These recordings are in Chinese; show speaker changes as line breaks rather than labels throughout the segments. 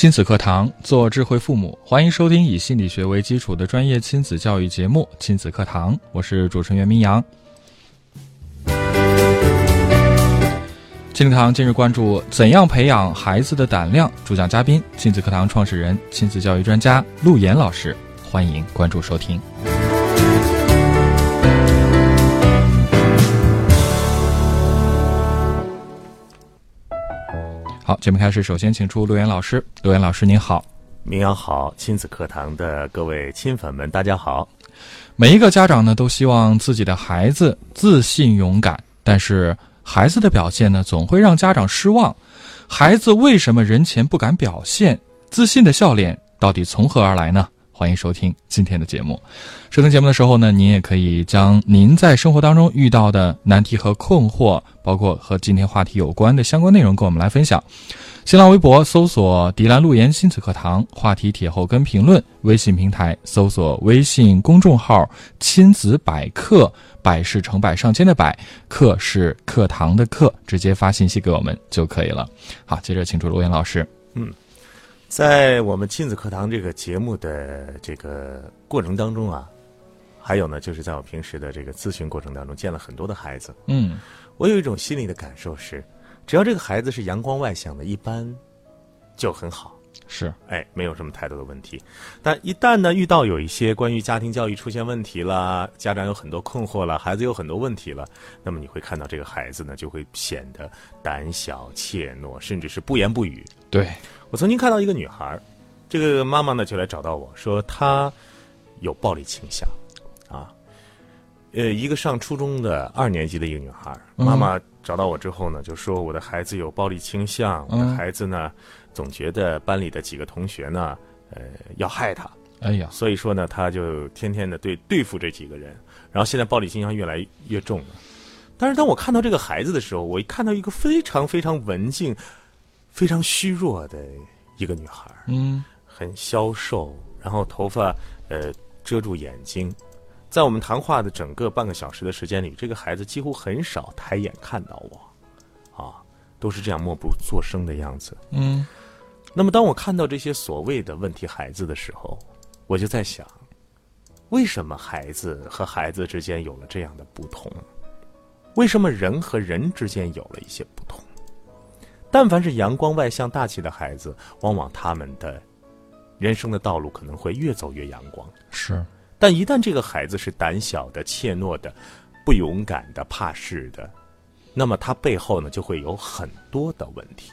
亲子课堂，做智慧父母，欢迎收听以心理学为基础的专业亲子教育节目《亲子课堂》，我是主持人袁明阳。亲子课堂今日关注：怎样培养孩子的胆量？主讲嘉宾：亲子课堂创始人、亲子教育专家陆岩老师。欢迎关注收听。好，节目开始，首先请出陆岩老师。陆岩老师您好，
明阳好，亲子课堂的各位亲粉们，大家好。
每一个家长呢，都希望自己的孩子自信勇敢，但是孩子的表现呢，总会让家长失望。孩子为什么人前不敢表现？自信的笑脸到底从何而来呢？欢迎收听今天的节目。收听节目的时候呢，您也可以将您在生活当中遇到的难题和困惑，包括和今天话题有关的相关内容，跟我们来分享。新浪微博搜索“迪兰路言亲子课堂”，话题帖后跟评论；微信平台搜索微信公众号“亲子百科”，百是成百上千的百，课是课堂的课，直接发信息给我们就可以了。好，接着请出罗岩老师。
嗯。在我们亲子课堂这个节目的这个过程当中啊，还有呢，就是在我平时的这个咨询过程当中，见了很多的孩子。
嗯，
我有一种心理的感受是，只要这个孩子是阳光外向的，一般就很好。
是，
哎，没有什么太多的问题。但一旦呢遇到有一些关于家庭教育出现问题了，家长有很多困惑了，孩子有很多问题了，那么你会看到这个孩子呢就会显得胆小怯懦，甚至是不言不语。
对。
我曾经看到一个女孩，这个妈妈呢就来找到我说她有暴力倾向，啊，呃，一个上初中的二年级的一个女孩，妈妈找到我之后呢，就说我的孩子有暴力倾向，我的孩子呢总觉得班里的几个同学呢，呃，要害他，
哎呀，
所以说呢，他就天天的对对付这几个人，然后现在暴力倾向越来越重了。但是当我看到这个孩子的时候，我一看到一个非常非常文静。非常虚弱的一个女孩，
嗯，
很消瘦，然后头发呃遮住眼睛，在我们谈话的整个半个小时的时间里，这个孩子几乎很少抬眼看到我，啊，都是这样默不作声的样子，
嗯。
那么当我看到这些所谓的问题孩子的时候，我就在想，为什么孩子和孩子之间有了这样的不同？为什么人和人之间有了一些不同？但凡是阳光外向、大气的孩子，往往他们的人生的道路可能会越走越阳光。
是，
但一旦这个孩子是胆小的、怯懦的、不勇敢的、怕事的，那么他背后呢就会有很多的问题。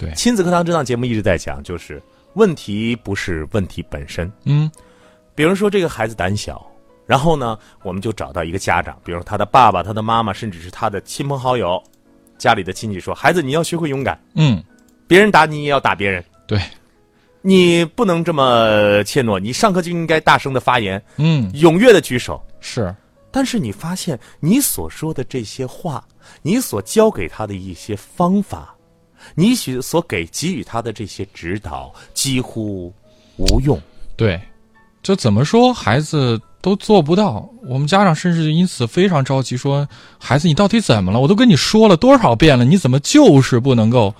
对，
亲子课堂这档节目一直在讲，就是问题不是问题本身。
嗯，
比如说这个孩子胆小，然后呢，我们就找到一个家长，比如说他的爸爸、他的妈妈，甚至是他的亲朋好友。家里的亲戚说：“孩子，你要学会勇敢。
嗯，
别人打你也要打别人。
对，
你不能这么怯懦。你上课就应该大声的发言。
嗯，
踊跃的举手。
是，
但是你发现，你所说的这些话，你所教给他的一些方法，你所所给给予他的这些指导，几乎无用。
对，这怎么说，孩子。”都做不到，我们家长甚至因此非常着急，说：“孩子，你到底怎么了？我都跟你说了多少遍了，你怎么就是不能够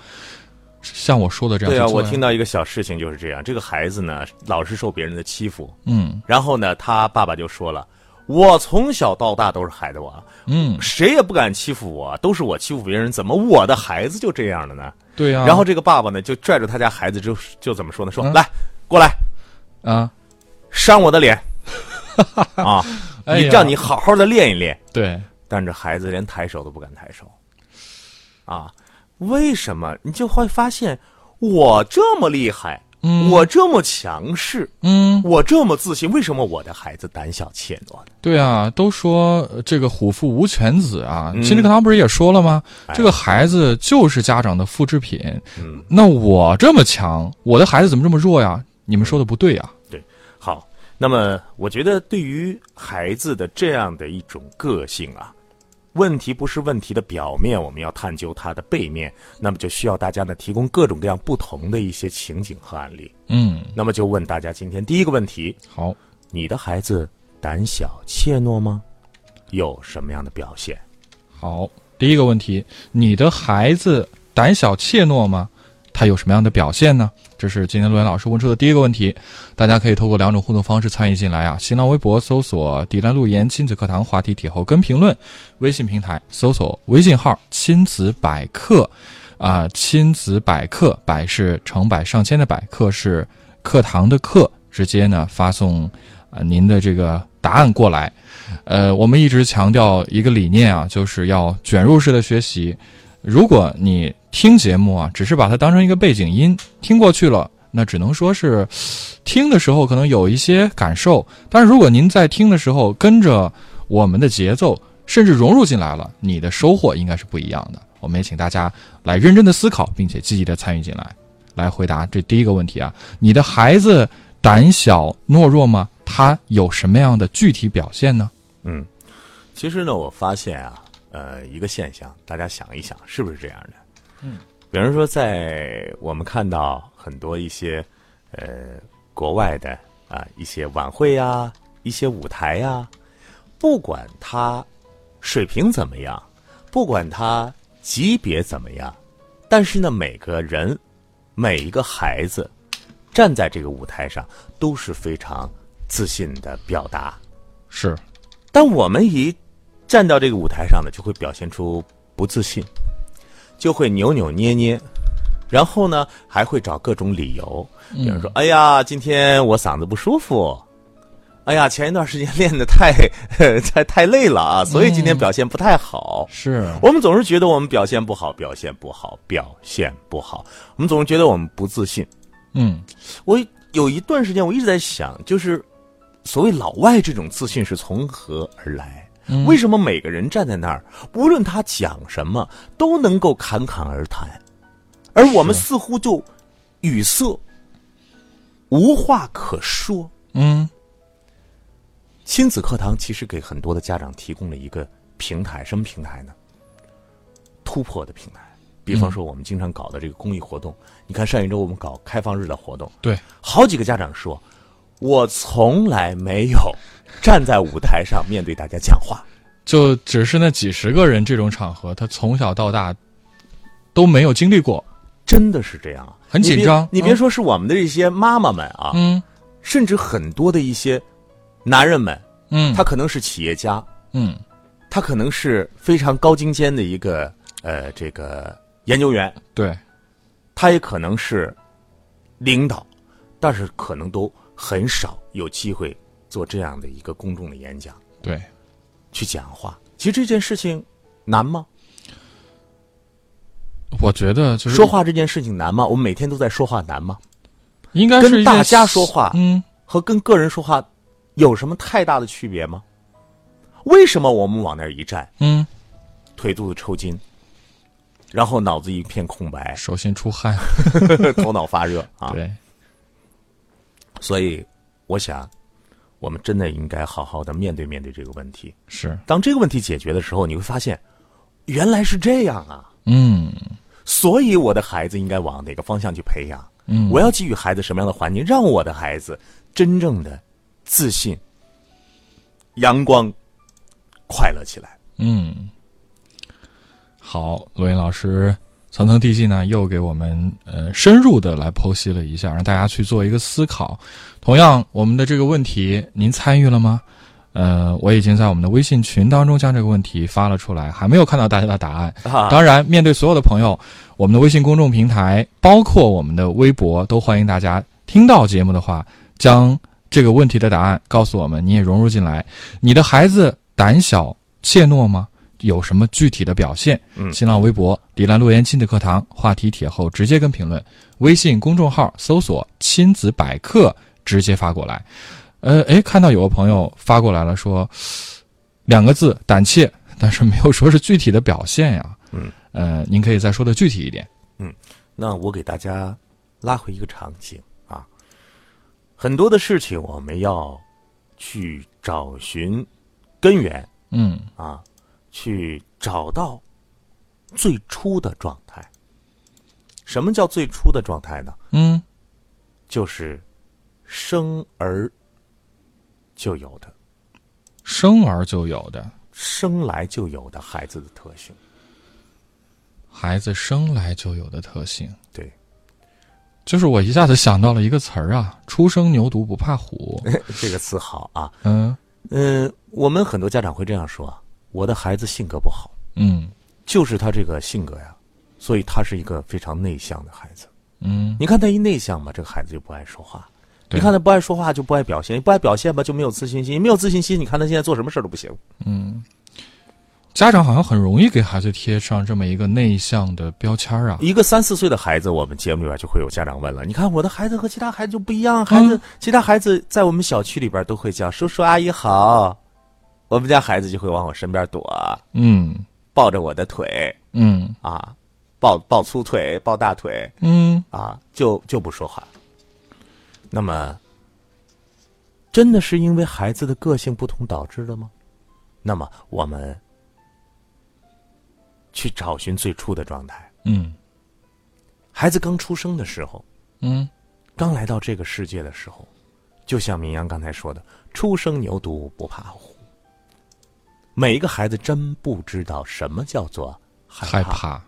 像我说的这样？”
对啊，我听到一个小事情就是这样，这个孩子呢，老是受别人的欺负，
嗯，
然后呢，他爸爸就说了：“我从小到大都是孩子王，
嗯，
谁也不敢欺负我，都是我欺负别人，怎么我的孩子就这样了呢？”
对呀，
然后这个爸爸呢，就拽着他家孩子，就就怎么说呢？说来，过来，
啊，
扇我的脸。啊，你让你好好的练一练。
对，
但这孩子连抬手都不敢抬手。啊，为什么？你就会发现，我这么厉害，
嗯，
我这么强势，
嗯，
我这么自信，为什么我的孩子胆小怯懦呢？
对啊，都说这个虎父无犬子啊。心理课堂不是也说了吗？这个孩子就是家长的复制品。
嗯，
那我这么强，我的孩子怎么这么弱呀？你们说的不对呀。
对，好。那么，我觉得对于孩子的这样的一种个性啊，问题不是问题的表面，我们要探究它的背面，那么就需要大家呢提供各种各样不同的一些情景和案例。
嗯，
那么就问大家今天第一个问题：
好，
你的孩子胆小怯懦吗？有什么样的表现？
好，第一个问题，你的孩子胆小怯懦吗？他有什么样的表现呢？这是今天陆岩老师问出的第一个问题。大家可以通过两种互动方式参与进来啊：新浪微博搜索“迪兰路言亲子课堂”话题帖后跟评论；微信平台搜索微信号“亲子百科”，啊，亲子百科，百是成百上千的百，课是课堂的课，直接呢发送啊您的这个答案过来。呃，我们一直强调一个理念啊，就是要卷入式的学习。如果你听节目啊，只是把它当成一个背景音听过去了，那只能说是听的时候可能有一些感受。但是如果您在听的时候跟着我们的节奏，甚至融入进来了，你的收获应该是不一样的。我们也请大家来认真的思考，并且积极的参与进来，来回答这第一个问题啊：你的孩子胆小懦弱吗？他有什么样的具体表现呢？
嗯，其实呢，我发现啊，呃，一个现象，大家想一想，是不是这样的？
嗯，
比如说，在我们看到很多一些呃国外的啊一些晚会呀、一些舞台呀，不管他水平怎么样，不管他级别怎么样，但是呢，每个人每一个孩子站在这个舞台上都是非常自信的表达。
是，
但我们一站到这个舞台上呢，就会表现出不自信，就会扭扭捏捏，然后呢，还会找各种理由，比如说，哎呀，今天我嗓子不舒服，哎呀，前一段时间练的太 太太累了啊，所以今天表现不太好。
是，
我们总是觉得我们表现不好，表现不好，表现不好，我们总是觉得我们不自信。
嗯，
我有一段时间我一直在想，就是所谓老外这种自信是从何而来？为什么每个人站在那儿，无论他讲什么，都能够侃侃而谈，而我们似乎就语塞，无话可说。
嗯，
亲子课堂其实给很多的家长提供了一个平台，什么平台呢？突破的平台。比方说，我们经常搞的这个公益活动，你看上一周我们搞开放日的活动，
对，
好几个家长说，我从来没有站在舞台上面对大家讲话，
就只是那几十个人这种场合，他从小到大都没有经历过，
真的是这样，
很紧张。
你别，你别说是我们的这些妈妈们啊，
嗯。
甚至很多的一些男人们，
嗯，
他可能是企业家，
嗯。
他可能是非常高精尖的一个呃这个研究员，
对，
他也可能是领导，但是可能都很少有机会做这样的一个公众的演讲。
对，
去讲话。其实这件事情难吗？
我觉得就是
说话这件事情难吗？我们每天都在说话难吗？
应该是
跟大家说话
嗯，
和跟个人说话有什么太大的区别吗？为什么我们往那儿一站，
嗯，
腿肚子抽筋，然后脑子一片空白，
手心出汗，
头脑发热啊？
对，
所以，我想，我们真的应该好好的面对面对这个问题。
是，
当这个问题解决的时候，你会发现，原来是这样啊！
嗯
所以我的孩子应该往哪个方向去培养？
嗯，
我要给予孩子什么样的环境，让我的孩子真正的自信、阳光、快乐起来？
嗯，好，罗云老师层层递进呢，又给我们呃深入的来剖析了一下，让大家去做一个思考。同样，我们的这个问题您参与了吗？呃，我已经在我们的微信群当中将这个问题发了出来，还没有看到大家的答案。
啊
当然，面对所有的朋友，我们的微信公众平台，包括我们的微博，都欢迎大家听到节目的话，将这个问题的答案告诉我们，你也融入进来。你的孩子胆小怯懦吗？有什么具体的表现？
嗯
新浪微博“迪兰洛言亲子课堂”话题帖后直接跟评论，微信公众号搜索“亲子百科”直接发过来。呃，诶，看到有个朋友发过来了，说两个字胆怯，但是没有说是具体的表现呀。
嗯，
呃，您可以再说的具体一点。
嗯那我给大家拉回一个场景啊，很多的事情我们要去找寻根源
嗯
啊，去找到最初的状态。什么叫最初的状态呢？
嗯
就是生而就有的，
生而就有的，
生来就有的孩子的特性。
孩子生来就有的特性。
对，
就是我一下子想到了一个词儿啊，“初生牛犊不怕虎
这个词好啊。”。
嗯
嗯，我们很多家长会这样说啊：“我的孩子性格不好，
嗯
就是他这个性格呀，所以他是一个非常内向的孩子。
嗯，
你看他一内向嘛，这个孩子就不爱说话。你看他不爱说话，就不爱表现，不爱表现吧，就没有自信心，没有自信心，你看他现在做什么事儿都不行。
嗯家长好像很容易给孩子贴上这么一个内向的标签啊。
一个三四岁的孩子，我们节目里边就会有家长问了：你看我的孩子和其他孩子就不一样，孩子、其他孩子在我们小区里边都会叫叔叔阿姨好，我们家孩子就会往我身边躲，
嗯
抱着我的腿
嗯
啊，抱抱粗腿，抱大腿
嗯
啊，就就不说话。那么，真的是因为孩子的个性不同导致的吗？那么我们去找寻最初的状态。
嗯
孩子刚出生的时候，
嗯
刚来到这个世界的时候，就像明阳刚才说的，“初生牛犊不怕虎”。每一个孩子真不知道什么叫做害怕，
害怕。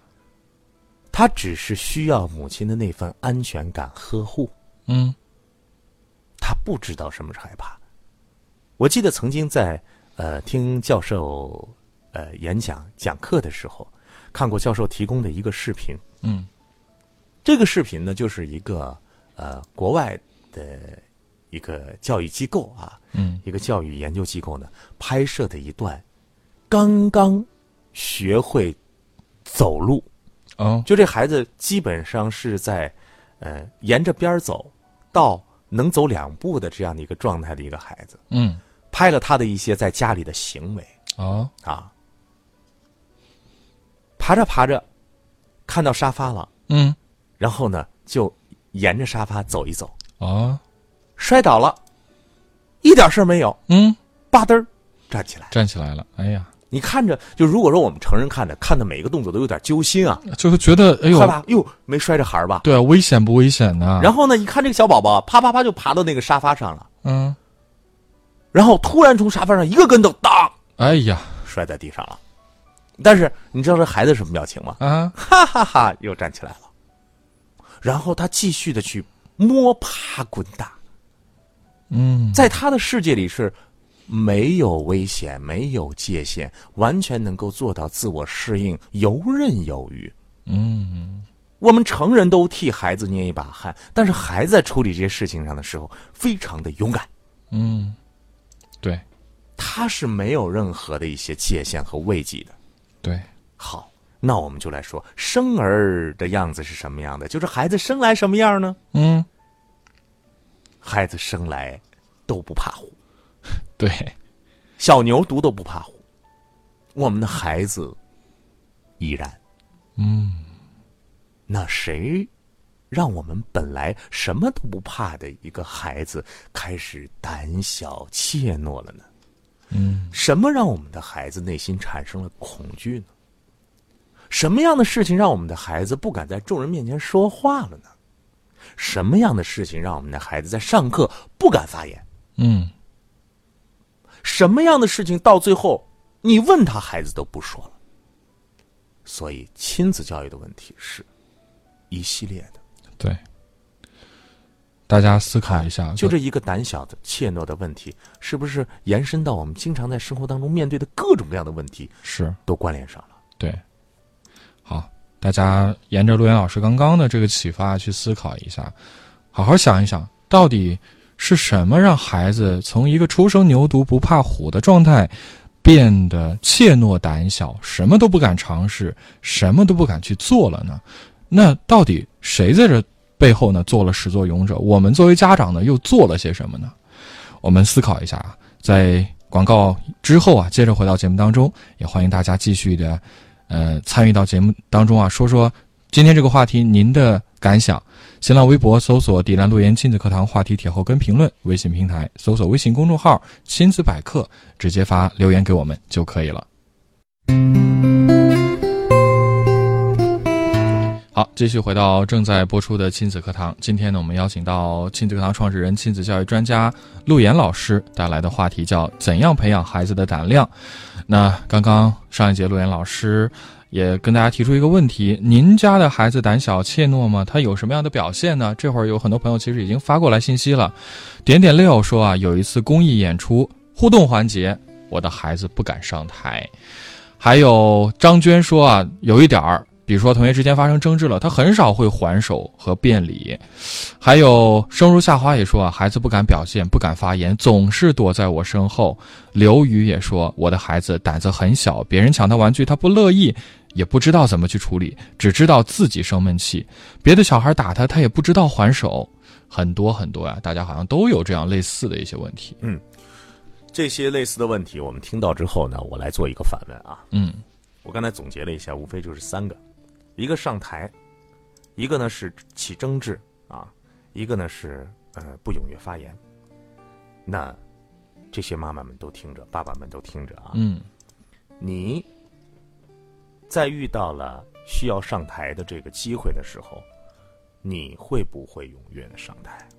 他只是需要母亲的那份安全感呵护，
嗯。
他不知道什么是害怕。我记得曾经在呃听教授呃演讲讲课的时候，看过教授提供的一个视频，
嗯。
这个视频呢，就是一个呃国外的一个教育机构啊，
嗯。
一个教育研究机构呢拍摄的一段刚刚学会走路，
哦。
就这孩子基本上是在呃沿着边儿走到能走两步的这样的一个状态的一个孩子，
嗯。
拍了他的一些在家里的行为。
哦。
啊，爬着爬着看到沙发了，
嗯。
然后呢就沿着沙发走一走。
啊
摔倒了，一点事儿没有，
嗯，
吧嘚儿站起来。
站起来了。哎呀，
你看着，就如果说我们成人看着，看的每一个动作都有点揪心啊，
就是觉得哎呦
害，怕哟，没摔着孩儿吧？
对啊，危险不危险呢？
然后呢，一看这个小宝宝，啪啪啪就爬到那个沙发上了，
嗯，
然后突然从沙发上一个跟头，当
哎呀
摔在地上了。但是你知道这孩子什么表情吗？
啊，
哈哈哈，又站起来了。然后他继续的去摸爬滚打，
嗯
在他的世界里是没有危险、没有界限，完全能够做到自我适应、游刃有余。
嗯。
我们成人都替孩子捏一把汗，但是孩子在处理这些事情上的时候，非常的勇敢，
嗯，对。
他是没有任何的一些界限和慰藉的。
对，
好，那我们就来说生儿的样子是什么样的，就是孩子生来什么样呢？
嗯。
孩子生来都不怕虎，
对，
小牛犊都不怕虎，我们的孩子依然。
嗯
那谁让我们本来什么都不怕的一个孩子开始胆小怯懦了呢？
嗯
什么让我们的孩子内心产生了恐惧呢？什么样的事情让我们的孩子不敢在众人面前说话了呢？什么样的事情让我们的孩子在上课不敢发言？
嗯
什么样的事情到最后你问他，孩子都不说了？所以，亲子教育的问题是一系列的。
对，大家思考一下，
就这一个胆小的、怯懦的问题，是不是延伸到我们经常在生活当中面对的各种各样的问题
是
都关联上了？
对，好，大家沿着陆岩老师刚刚的这个启发去思考一下，好好想一想，到底是什么让孩子从一个初生牛犊不怕虎的状态，变得怯懦胆小，什么都不敢尝试，什么都不敢去做了呢？那到底谁在这背后呢做了始作俑者？我们作为家长呢又做了些什么呢？我们思考一下啊，在广告之后啊，接着回到节目当中，也欢迎大家继续的。呃，参与到节目当中啊，说说今天这个话题您的感想。新浪微博搜索“迪兰路言亲子课堂”话题帖后跟评论，微信平台搜索微信公众号“亲子百科”，直接发留言给我们就可以了。好，继续回到正在播出的亲子课堂。今天呢，我们邀请到亲子课堂创始人、亲子教育专家陆岩老师带来的话题叫“怎样培养孩子的胆量”。那刚刚上一节，陆岩老师也跟大家提出一个问题：您家的孩子胆小怯懦吗？他有什么样的表现呢？这会儿有很多朋友其实已经发过来信息了。点点六说啊，有一次公益演出互动环节，我的孩子不敢上台。还有张娟说啊，有一点儿。比如说，同学之间发生争执了，他很少会还手和辩理。还有生如夏花也说啊，孩子不敢表现，不敢发言，总是躲在我身后。刘宇也说，我的孩子胆子很小，别人抢他玩具，他不乐意，也不知道怎么去处理，只知道自己生闷气。别的小孩打他，他也不知道还手。很多很多呀，大家好像都有这样类似的一些问题。
嗯，这些类似的问题，我们听到之后呢，我来做一个反问啊。
嗯，
我刚才总结了一下，无非就是三个。一个上台，一个呢是起争执啊，一个呢是呃不踊跃发言。那这些妈妈们都听着，爸爸们都听着啊。
嗯，
你在遇到了需要上台的这个机会的时候，你会不会踊跃的上台？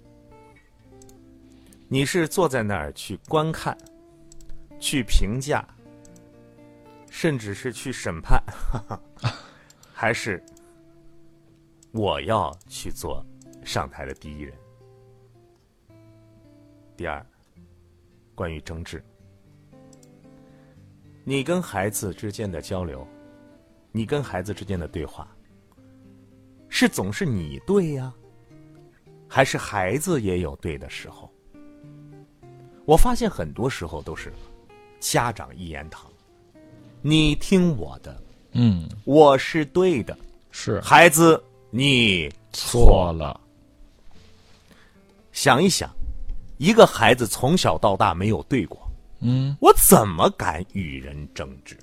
你是坐在那儿去观看、去评价，甚至是去审判？还是我要去做上台的第一人。第二，关于争执，你跟孩子之间的交流，你跟孩子之间的对话，是总是你对呀，还是孩子也有对的时候？我发现很多时候都是家长一言堂，你听我的。
嗯，
我是对的，
是
孩子，你
错了。
想一想，一个孩子从小到大没有对过，
嗯，
我怎么敢与人争执？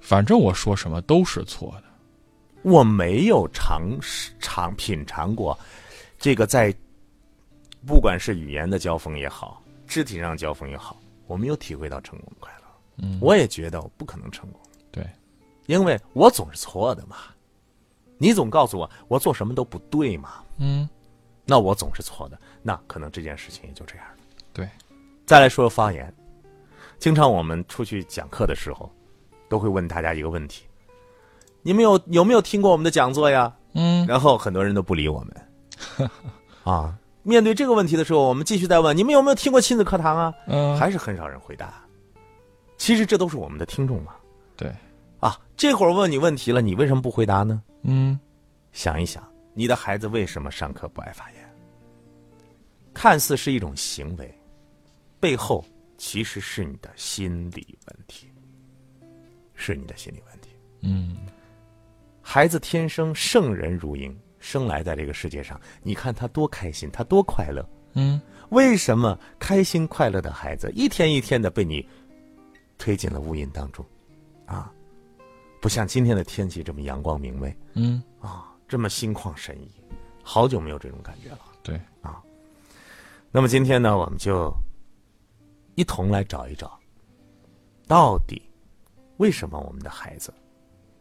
反正我说什么都是错的。
我没有尝尝品尝过这个在，不管是语言的交锋也好，肢体上交锋也好，我没有体会到成功的快乐。
嗯，
我也觉得我不可能成功。
对。
因为我总是错的嘛，你总告诉我我做什么都不对嘛，
嗯，
那我总是错的，那可能这件事情也就这样了。
对，
再来说发言，经常我们出去讲课的时候，都会问大家一个问题：你们有有没有听过我们的讲座呀？
嗯，
然后很多人都不理我们。啊，面对这个问题的时候，我们继续再问：你们有没有听过亲子课堂啊？
嗯，
还是很少人回答。其实这都是我们的听众嘛。
对。
啊，这会儿问你问题了，你为什么不回答呢？
嗯，
想一想，你的孩子为什么上课不爱发言？看似是一种行为，背后其实是你的心理问题，是你的心理问题。
嗯，
孩子天生圣人如鹰，生来在这个世界上，你看他多开心，他多快乐。
嗯，
为什么开心快乐的孩子一天一天的被你推进了乌云当中？啊？不像今天的天气这么阳光明媚，
嗯
啊，这么心旷神怡，好久没有这种感觉了。
对
啊，那么今天呢，我们就一同来找一找，到底为什么我们的孩子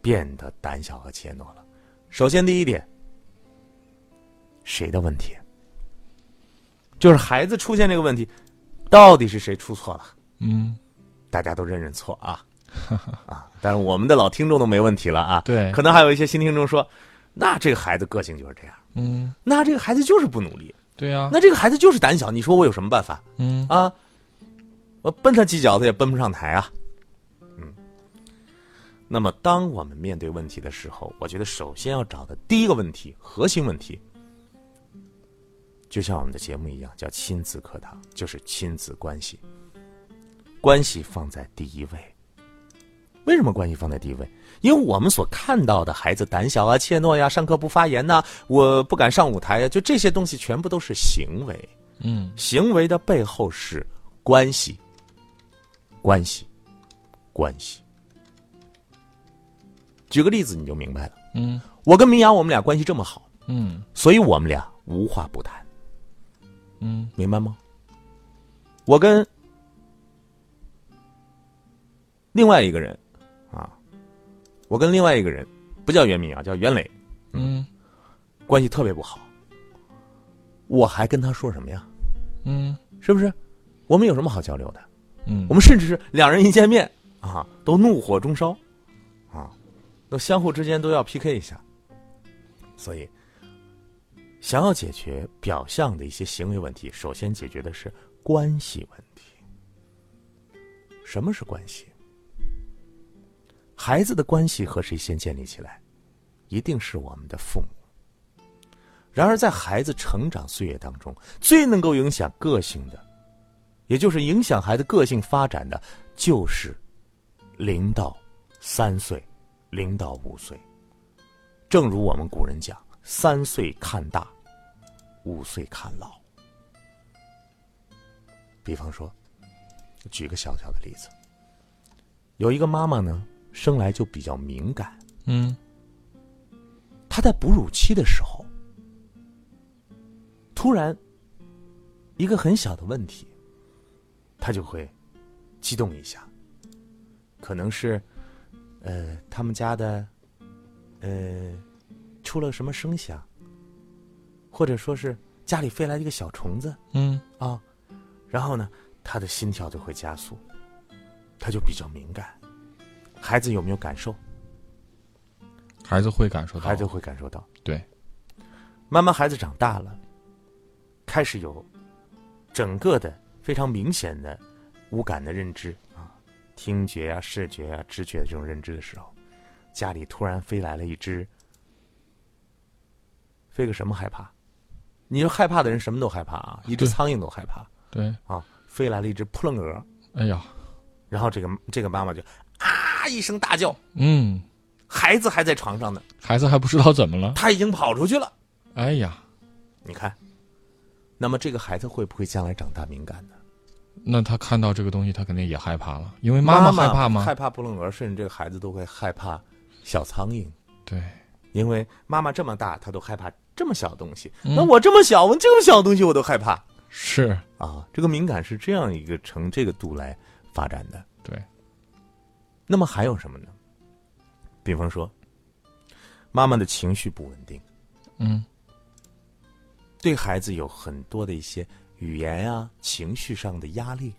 变得胆小和怯懦了？首先，第一点，谁的问题？就是孩子出现这个问题，到底是谁出错了？
嗯，
大家都认认错啊。啊！但是我们的老听众都没问题了啊。
对，
可能还有一些新听众说：“那这个孩子个性就是这样。”
嗯，
那这个孩子就是不努力。
对呀。
那这个孩子就是胆小。你说我有什么办法？
嗯
啊，我奔他几脚，他也奔不上台啊。嗯。那么，当我们面对问题的时候，我觉得首先要找的第一个问题，核心问题，就像我们的节目一样，叫亲子课堂，就是亲子关系，关系放在第一位。为什么关系放在第一位？因为我们所看到的孩子胆小啊、怯懦呀、上课不发言呐，我不敢上舞台呀，就这些东西全部都是行为。
嗯，
行为的背后是关系，关系，关系。举个例子你就明白了。
嗯，
我跟明阳我们俩关系这么好，
嗯
所以我们俩无话不谈，
嗯
明白吗？我跟另外一个人啊，我跟另外一个人不叫袁明阳，叫袁磊，
嗯
关系特别不好。我还跟他说什么呀？
嗯
是不是？我们有什么好交流的？
嗯，
我们甚至是两人一见面啊，都怒火中烧，啊，都相互之间都要 PK 一下。所以，想要解决表象的一些行为问题，首先解决的是关系问题。什么是关系？孩子的关系和谁先建立起来？一定是我们的父母。然而，在孩子成长岁月当中，最能够影响个性的，也就是影响孩子个性发展的，就是零到三岁，零到五岁。正如我们古人讲：“三岁看大，五岁看老。”比方说，举个小小的例子，有一个妈妈呢，生来就比较敏感，
嗯
她在哺乳期的时候，突然一个很小的问题，她就会激动一下。可能是，呃，他们家的，呃，出了什么声响，或者说是家里飞来一个小虫子
嗯
啊，然后呢，他的心跳就会加速，他就比较敏感。孩子有没有感受？
孩子会感受到，
孩子会感受到。
对，
慢慢孩子长大了，开始有整个的非常明显的五感的认知啊，听觉啊、视觉啊、知觉的这种认知的时候，家里突然飞来了一只，飞个什么害怕？你说害怕的人什么都害怕啊，一只苍蝇都害怕。
对，
啊，飞来了一只扑棱蛾，
哎呀，
然后这个这个妈妈就啊一声大叫，
嗯，
孩子还在床上呢，
孩子还不知道怎么了，
他已经跑出去了。
哎呀，
你看，那么这个孩子会不会将来长大敏感呢？
那他看到这个东西，他肯定也害怕了，因为妈
妈
害怕吗？
害怕扑棱蛾，甚至这个孩子都会害怕小苍蝇，
对，
因为妈妈这么大，他都害怕这么小的东西。
嗯
那我这么小，我这么小的东西我都害怕
是，
啊！这个敏感是这样一个呈这个度来发展的。
对，
那么还有什么呢？比方说，妈妈的情绪不稳定，
嗯
对孩子有很多的一些语言啊、情绪上的压力，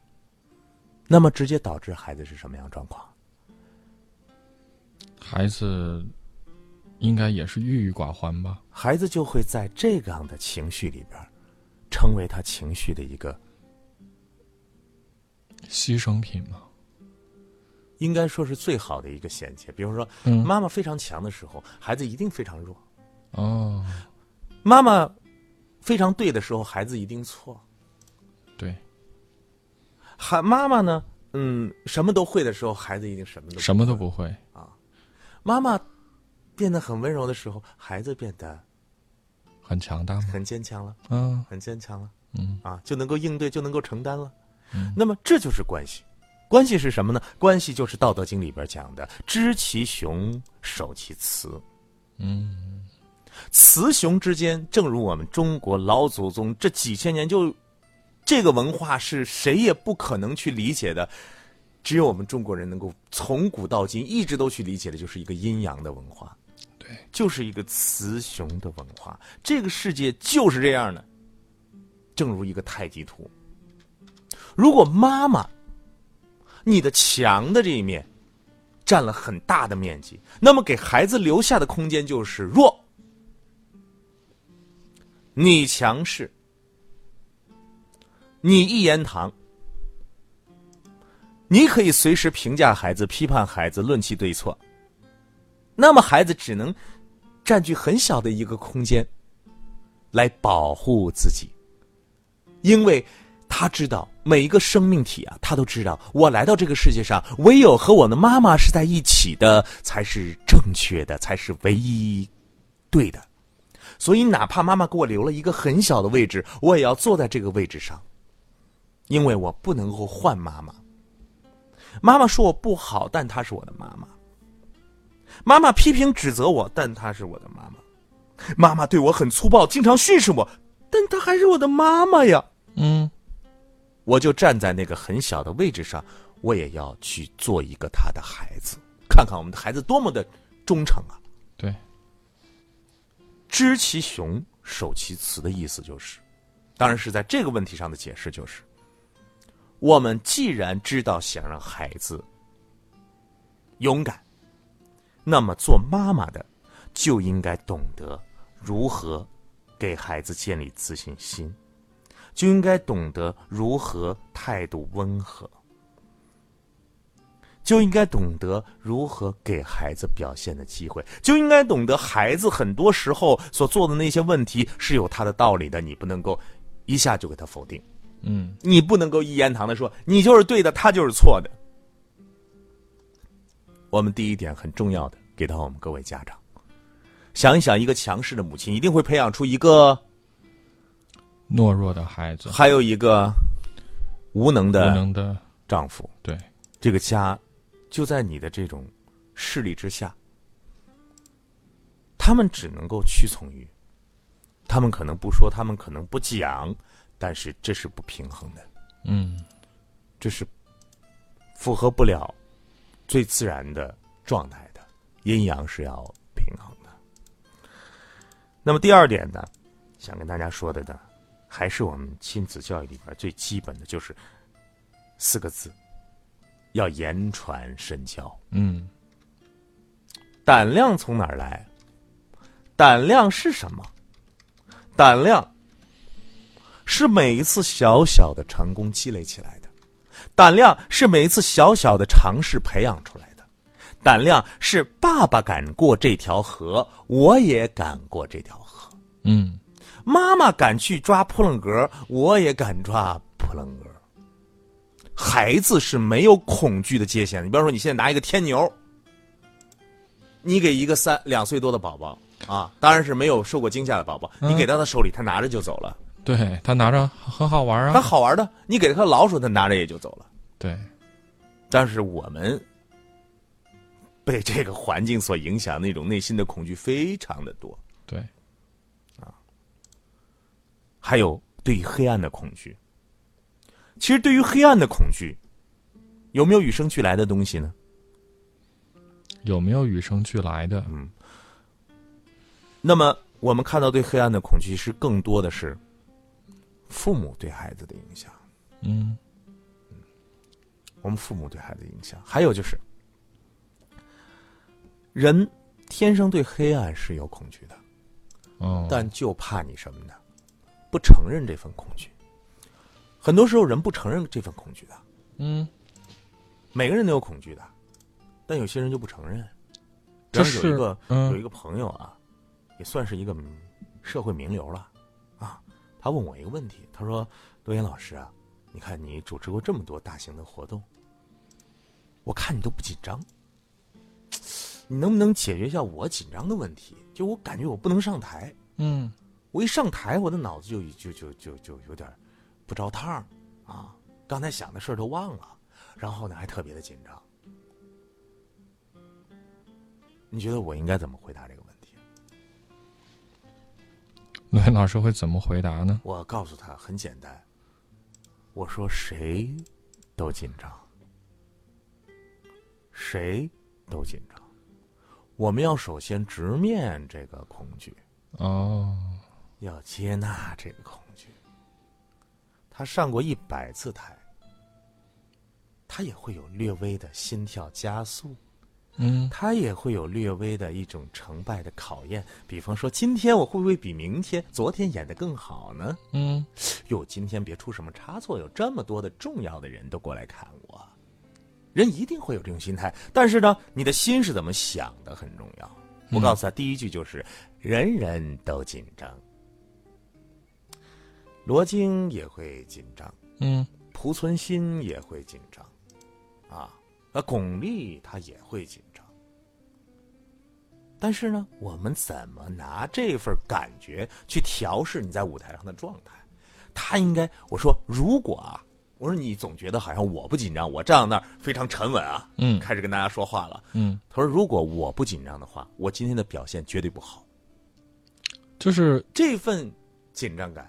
那么直接导致孩子是什么样状况？
孩子应该也是郁郁寡欢吧？
孩子就会在这样的情绪里边，成为他情绪的一个，
牺牲品吗。
应该说是最好的一个衔接。比如说，
嗯
妈妈非常强的时候，孩子一定非常弱；
哦，
妈妈非常对的时候，孩子一定错。
对，
孩妈妈呢，嗯，什么都会的时候，孩子一定什么都
什么都。不会啊。
妈妈变得很温柔的时候，孩子变得
很强大吗？
很坚强了，
嗯
很坚强了。
嗯
啊，就能够应对，就能够承担了。
嗯
那么这就是关系。关系是什么呢？关系就是《道德经》里边讲的“知其雄，守其雌”。
嗯
雌雄之间，正如我们中国老祖宗这几千年就这个文化是谁也不可能去理解的，只有我们中国人能够从古到今一直都去理解的，就是一个阴阳的文化。
对，
就是一个雌雄的文化。这个世界就是这样的，正如一个太极图。如果妈妈，你的强的这一面占了很大的面积，那么给孩子留下的空间就是弱。你强势，你一言堂，你可以随时评价孩子、批判孩子、论其对错。那么孩子只能占据很小的一个空间，来保护自己，因为他知道每一个生命体啊，他都知道，我来到这个世界上，唯有和我的妈妈是在一起的，才是正确的，才是唯一对的。所以，哪怕妈妈给我留了一个很小的位置，我也要坐在这个位置上，因为我不能够换妈妈。妈妈说我不好，但她是我的妈妈。妈妈批评指责我，但她是我的妈妈。妈妈对我很粗暴，经常训斥我，但她还是我的妈妈呀。
嗯
我就站在那个很小的位置上，我也要去做一个她的孩子，看看我们的孩子多么的忠诚啊！
对，
知其雄，守其雌的意思就是，当然是在这个问题上的解释就是，我们既然知道想让孩子勇敢，那么做妈妈的就应该懂得如何给孩子建立自信心，就应该懂得如何态度温和，就应该懂得如何给孩子表现的机会，就应该懂得孩子很多时候所做的那些问题是有他的道理的，你不能够一下就给他否定，
嗯
你不能够一言堂的说你就是对的，他就是错的。我们第一点很重要的给到我们各位家长，想一想，一个强势的母亲一定会培养出一个，
懦弱的孩子，
还有一个无能
无能的，
丈夫。
对，
这个家就在你的这种势力之下，他们只能够屈从于，他们可能不说，他们可能不讲，但是这是不平衡的，
嗯
这是符合不了最自然的状态的，阴阳是要平衡的。那么第二点呢，想跟大家说的呢，还是我们亲子教育里边最基本的就是四个字，要言传身教。
嗯
胆量从哪儿来？胆量是什么？胆量是每一次小小的成功积累起来的，胆量是每一次小小的尝试培养出来的，胆量是爸爸敢过这条河，我也敢过这条河；
嗯
妈妈敢去抓扑棱格，我也敢抓扑棱格。孩子是没有恐惧的界限的。你比方说，你现在拿一个天牛，你给一个三两岁多的宝宝啊，当然是没有受过惊吓的宝宝，
嗯
你给到他手里，他拿着就走了。
对他拿着很好玩啊
他
啊，
好玩的，你给他老鼠，他拿着也就走了。
对，
但是我们被这个环境所影响，那种内心的恐惧非常的多。
对，啊
还有对于黑暗的恐惧。其实对于黑暗的恐惧，有没有与生俱来的东西呢？
有没有与生俱来的？
嗯那么我们看到对黑暗的恐惧是更多的是父母对孩子的影响，
嗯
我们父母对孩子的影响，还有就是人天生对黑暗是有恐惧的，
哦，
但就怕你什么呢？不承认这份恐惧。很多时候人不承认这份恐惧的，
嗯，
每个人都有恐惧的，但有些人就不承认。
这
是有一个、
嗯
有一个朋友啊，也算是一个嗯社会名流了啊。他问我一个问题，他说：“罗岩老师啊，你看你主持过这么多大型的活动，我看你都不紧张，你能不能解决一下我紧张的问题？就我感觉我不能上台，
嗯
我一上台，我的脑子就就就就就有点不着趟啊，刚才想的事儿都忘了，然后呢还特别的紧张。你觉得我应该怎么回答这个问题？
罗岩老师会怎么回答呢？
我告诉他很简单，我说谁都紧张，谁都紧张，我们要首先直面这个恐惧，
哦，
要接纳这个恐惧。他上过一百次台，他也会有略微的心跳加速，
嗯
他也会有略微的一种成败的考验。比方说，今天我会不会比明天、昨天演的更好呢？
嗯
哟，今天别出什么差错，有这么多的重要的人都过来看我，人一定会有这种心态。但是呢，你的心是怎么想的很重要。我告诉他，第一句就是人人都紧张，罗京也会紧张，
嗯
濮存昕也会紧张，啊，那巩俐她也会紧张。但是呢，我们怎么拿这份感觉去调试你在舞台上的状态？他应该我说，如果啊，我说你总觉得好像我不紧张，我站到那儿非常沉稳啊，
嗯
开始跟大家说话了。
嗯，
他说，如果我不紧张的话，我今天的表现绝对不好。
就是
这份紧张感，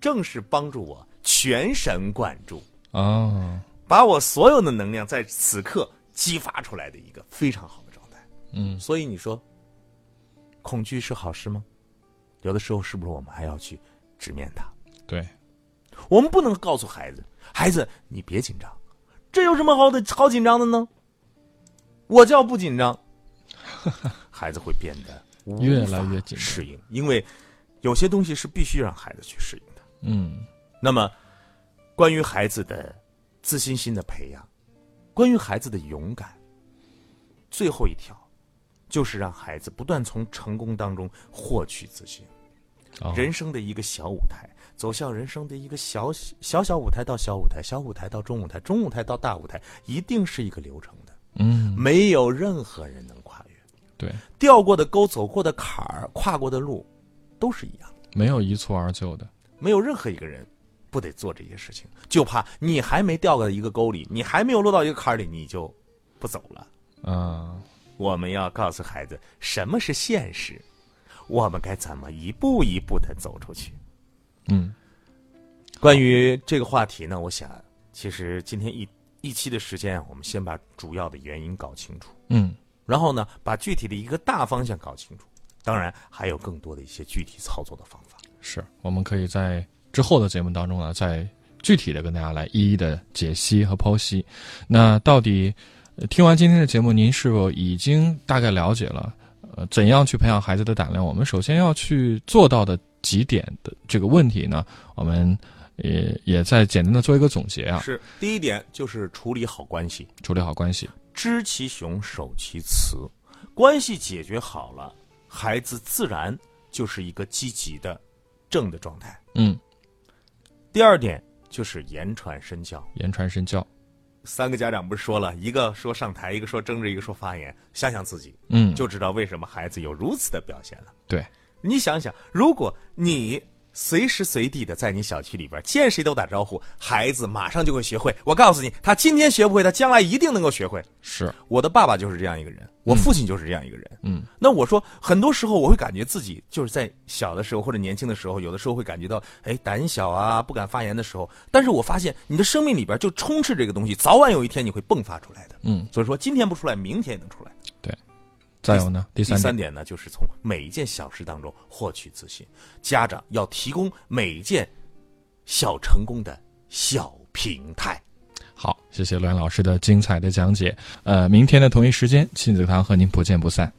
正是帮助我全神贯注，
啊，
把我所有的能量在此刻激发出来的一个非常好的状态。
嗯
所以你说，恐惧是好事吗？有的时候是不是我们还要去直面它？
对，
我们不能告诉孩子：“孩子，你别紧张，这有什么好的好紧张的呢？”我叫不紧张，孩子会变得
越来越紧
适应，因为有些东西是必须让孩子去适应的。
嗯
那么，关于孩子的自信心的培养，关于孩子的勇敢，最后一条就是让孩子不断从成功当中获取自信。
哦
人生的一个小舞台，走向人生的一个小小小舞台到小舞台，小舞台到中舞台，中舞台到大舞台，一定是一个流程的，
嗯
没有任何人能跨越。
对，
掉过的沟，走过的坎儿，跨过的路，都是一样的，
没有一蹴而就的。
没有任何一个人不得做这些事情，就怕你还没掉到一个沟里，你还没有落到一个坎儿里，你就不走了。
啊，
我们要告诉孩子什么是现实，我们该怎么一步一步的走出去。
嗯
关于这个话题呢，我想其实今天一一期的时间，我们先把主要的原因搞清楚，
嗯
然后呢，把具体的一个大方向搞清楚。当然，还有更多的一些具体操作的方法。
是，我们可以在之后的节目当中呢，再具体的跟大家来一一的解析和剖析。那到底、呃听完今天的节目，您是否已经大概了解了，呃，怎样去培养孩子的胆量？我们首先要去做到的几点的这个问题呢？我们也也在简单的做一个总结啊，
是第一点，就是处理好关系，
处理好关系。
知其雄，守其雌。关系解决好了，孩子自然就是一个积极的、正的状态。
嗯，
第二点就是言传身教。
言传身教。
三个家长不是说了一个说上台，一个说争执，一个说发言，想想自己
嗯，
就知道为什么孩子有如此的表现了。
对，
你想想，如果你随时随地的在你小区里边见谁都打招呼，孩子马上就会学会。我告诉你，他今天学不会，他将来一定能够学会。
是，
我的爸爸就是这样一个人，我父亲就是这样一个人。
嗯
那我说，很多时候我会感觉自己就是在小的时候或者年轻的时候，有的时候会感觉到，哎，胆小啊，不敢发言的时候。但是我发现你的生命里边就充斥这个东西，早晚有一天你会迸发出来的。
嗯，
所以说，今天不出来，明天也能出来。
再有呢，第三点
呢，就是从每一件小事当中获取自信。家长要提供每一件小成功的小平台。
好，谢谢栾老师的精彩的讲解。呃，明天的同一时间，亲子堂和您不见不散。